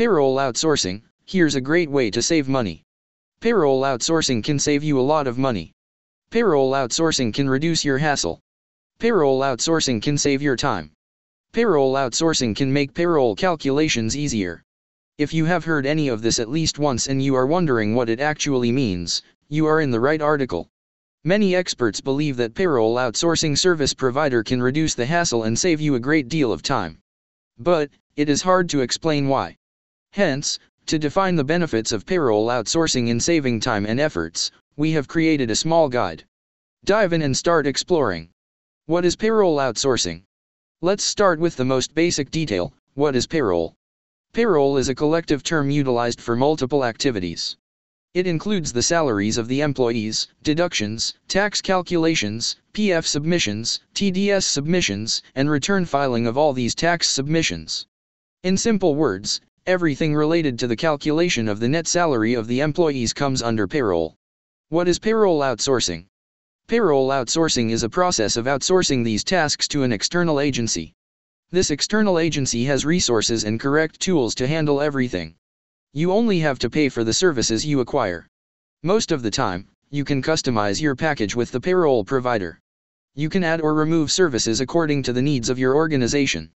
Payroll outsourcing, here's a great way to save money. Payroll outsourcing can save you a lot of money. Payroll outsourcing can reduce your hassle. Payroll outsourcing can save your time. Payroll outsourcing can make payroll calculations easier. If you have heard any of this at least once and you are wondering what it actually means, you are in the right article. Many experts believe that payroll outsourcing service provider can reduce the hassle and save you a great deal of time. But, it is hard to explain why. Hence, to define the benefits of payroll outsourcing in saving time and efforts, we have created a small guide. Dive in and start exploring. What is payroll outsourcing? Let's start with the most basic detail what is payroll? Payroll is a collective term utilized for multiple activities. It includes the salaries of the employees, deductions, tax calculations, PF submissions, TDS submissions, and return filing of all these tax submissions. In simple words, everything related to the calculation of the net salary of the employees comes under payroll. What is payroll outsourcing? Payroll outsourcing is a process of outsourcing these tasks to an external agency. This external agency has resources and correct tools to handle everything. You only have to pay for the services you acquire. Most of the time, you can customize your package with the payroll provider. You can add or remove services according to the needs of your organization.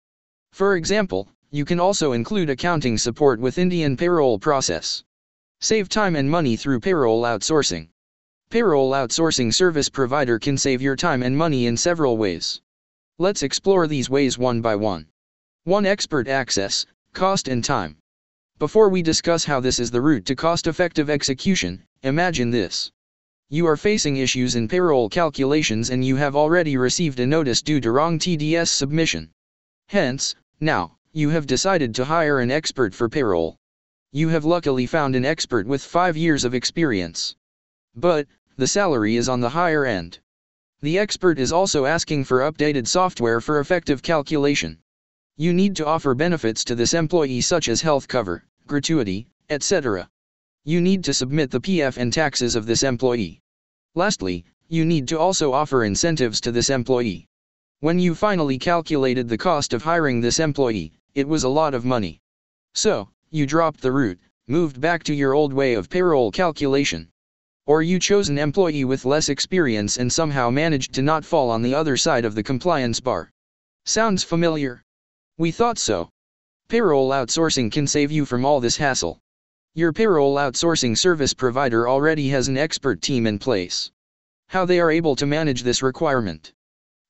For example, you can also include accounting support with Indian payroll process. Save time and money through payroll outsourcing. Payroll outsourcing service provider can save your time and money in several ways. Let's explore these ways one by one. 1. Expert access, cost and time. Before we discuss how this is the route to cost effective execution, imagine this. You are facing issues in payroll calculations and you have already received a notice due to wrong TDS submission. Hence, now, you have decided to hire an expert for payroll. You have luckily found an expert with 5 years of experience. But, the salary is on the higher end. The expert is also asking for updated software for effective calculation. You need to offer benefits to this employee such as health cover, gratuity, etc. You need to submit the PF and taxes of this employee. Lastly, you need to also offer incentives to this employee. When you finally calculated the cost of hiring this employee, it was a lot of money. So, you dropped the route, moved back to your old way of payroll calculation. Or you chose an employee with less experience and somehow managed to not fall on the other side of the compliance bar. Sounds familiar? We thought so. Payroll outsourcing can save you from all this hassle. Your payroll outsourcing service provider already has an expert team in place. How they are able to manage this requirement?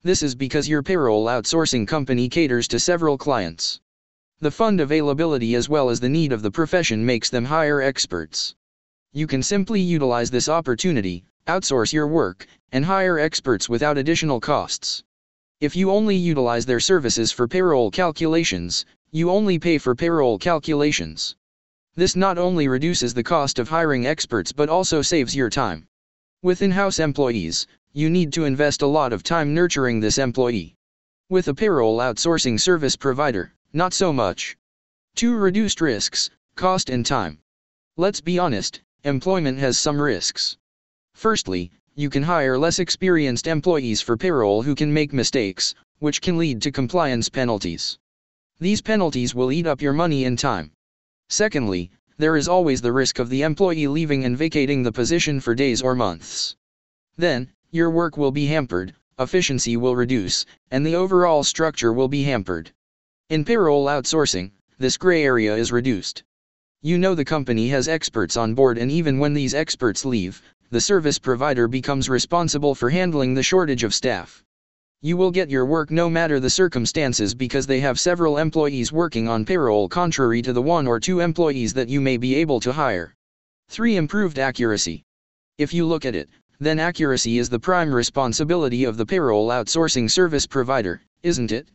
This is because your payroll outsourcing company caters to several clients. The fund availability as well as the need of the profession makes them hire experts. You can simply utilize this opportunity, outsource your work, and hire experts without additional costs. If you only utilize their services for payroll calculations, you only pay for payroll calculations. This not only reduces the cost of hiring experts but also saves your time. With in-house employees, you need to invest a lot of time nurturing this employee. With a payroll outsourcing service provider, not so much. 2. Reduced risks, cost and time. Let's be honest, employment has some risks. Firstly, you can hire less experienced employees for payroll who can make mistakes, which can lead to compliance penalties. These penalties will eat up your money and time. Secondly, there is always the risk of the employee leaving and vacating the position for days or months. Then, your work will be hampered, efficiency will reduce, and the overall structure will be hampered. In payroll outsourcing, this gray area is reduced. You know the company has experts on board and even when these experts leave, the service provider becomes responsible for handling the shortage of staff. You will get your work no matter the circumstances because they have several employees working on payroll contrary to the one or two employees that you may be able to hire. 3. Improved accuracy. If you look at it, then accuracy is the prime responsibility of the payroll outsourcing service provider, isn't it?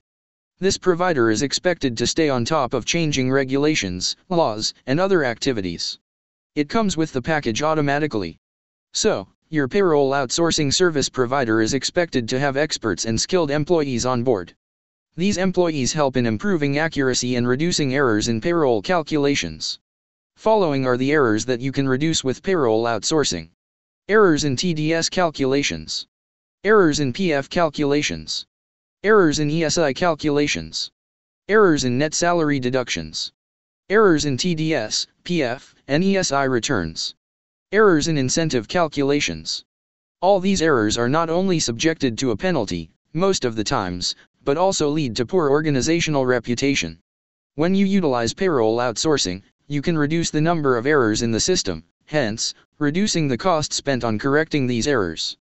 This provider is expected to stay on top of changing regulations, laws, and other activities. It comes with the package automatically. So, your payroll outsourcing service provider is expected to have experts and skilled employees on board. These employees help in improving accuracy and reducing errors in payroll calculations. Following are the errors that you can reduce with payroll outsourcing. Errors in TDS calculations. Errors in PF calculations. Errors in ESI calculations. Errors in net salary deductions. Errors in TDS, PF, and ESI returns. Errors in incentive calculations. All these errors are not only subjected to a penalty, most of the times, but also lead to poor organizational reputation. When you utilize payroll outsourcing, you can reduce the number of errors in the system, hence, reducing the cost spent on correcting these errors.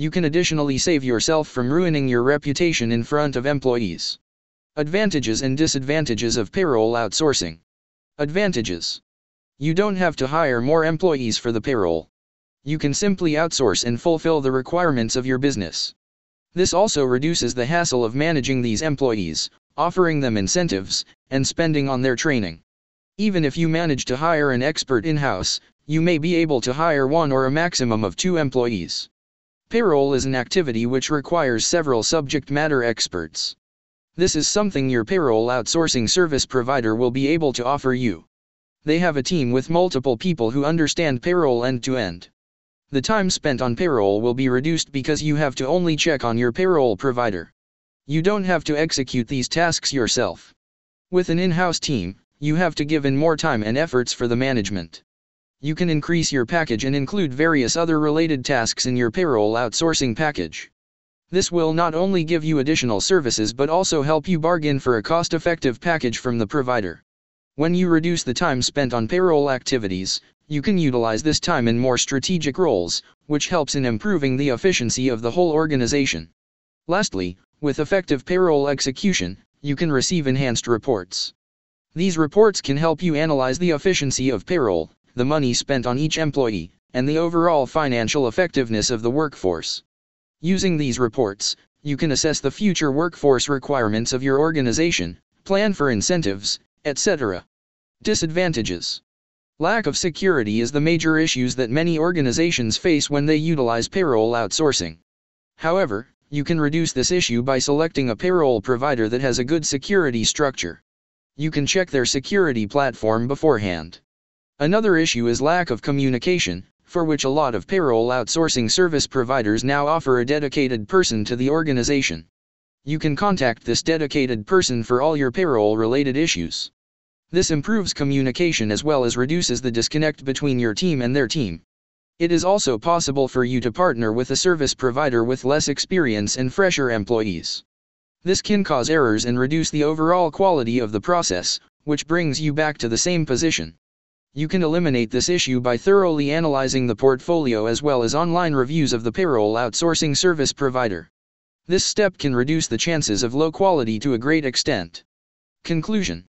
You can additionally save yourself from ruining your reputation in front of employees. Advantages and disadvantages of payroll outsourcing. Advantages. You don't have to hire more employees for the payroll. You can simply outsource and fulfill the requirements of your business. This also reduces the hassle of managing these employees, offering them incentives, and spending on their training. Even if you manage to hire an expert in-house, you may be able to hire one or a maximum of two employees. Payroll is an activity which requires several subject matter experts. This is something your payroll outsourcing service provider will be able to offer you. They have a team with multiple people who understand payroll end to end. The time spent on payroll will be reduced because you have to only check on your payroll provider. You don't have to execute these tasks yourself. With an in-house team, you have to give in more time and efforts for the management. You can increase your package and include various other related tasks in your payroll outsourcing package. This will not only give you additional services but also help you bargain for a cost-effective package from the provider. When you reduce the time spent on payroll activities, you can utilize this time in more strategic roles, which helps in improving the efficiency of the whole organization. Lastly, with effective payroll execution, you can receive enhanced reports. These reports can help you analyze the efficiency of payroll, the money spent on each employee, and the overall financial effectiveness of the workforce. Using these reports, you can assess the future workforce requirements of your organization, plan for incentives, etc. Disadvantages Lack of security is the major issues that many organizations face when they utilize payroll outsourcing. However, you can reduce this issue by selecting a payroll provider that has a good security structure. You can check their security platform beforehand. Another issue is lack of communication, for which a lot of payroll outsourcing service providers now offer a dedicated person to the organization. You can contact this dedicated person for all your payroll related issues. This improves communication as well as reduces the disconnect between your team and their team. It is also possible for you to partner with a service provider with less experience and fresher employees. This can cause errors and reduce the overall quality of the process, which brings you back to the same position. You can eliminate this issue by thoroughly analyzing the portfolio as well as online reviews of the payroll outsourcing service provider. This step can reduce the chances of low quality to a great extent. Conclusion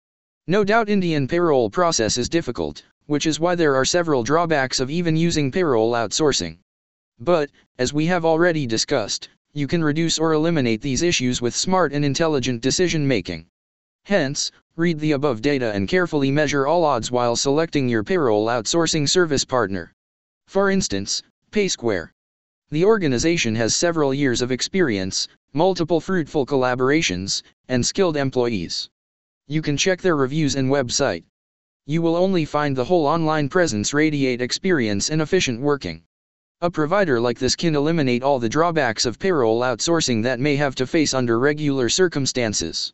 No doubt Indian payroll process is difficult, which is why there are several drawbacks of even using payroll outsourcing. But, as we have already discussed, you can reduce or eliminate these issues with smart and intelligent decision making. Hence, read the above data and carefully measure all odds while selecting your payroll outsourcing service partner. For instance, PaySquare. The organization has several years of experience, multiple fruitful collaborations, and skilled employees. You can check their reviews and website. You will only find the whole online presence radiate experience and efficient working. A provider like this can eliminate all the drawbacks of payroll outsourcing that may have to face under regular circumstances.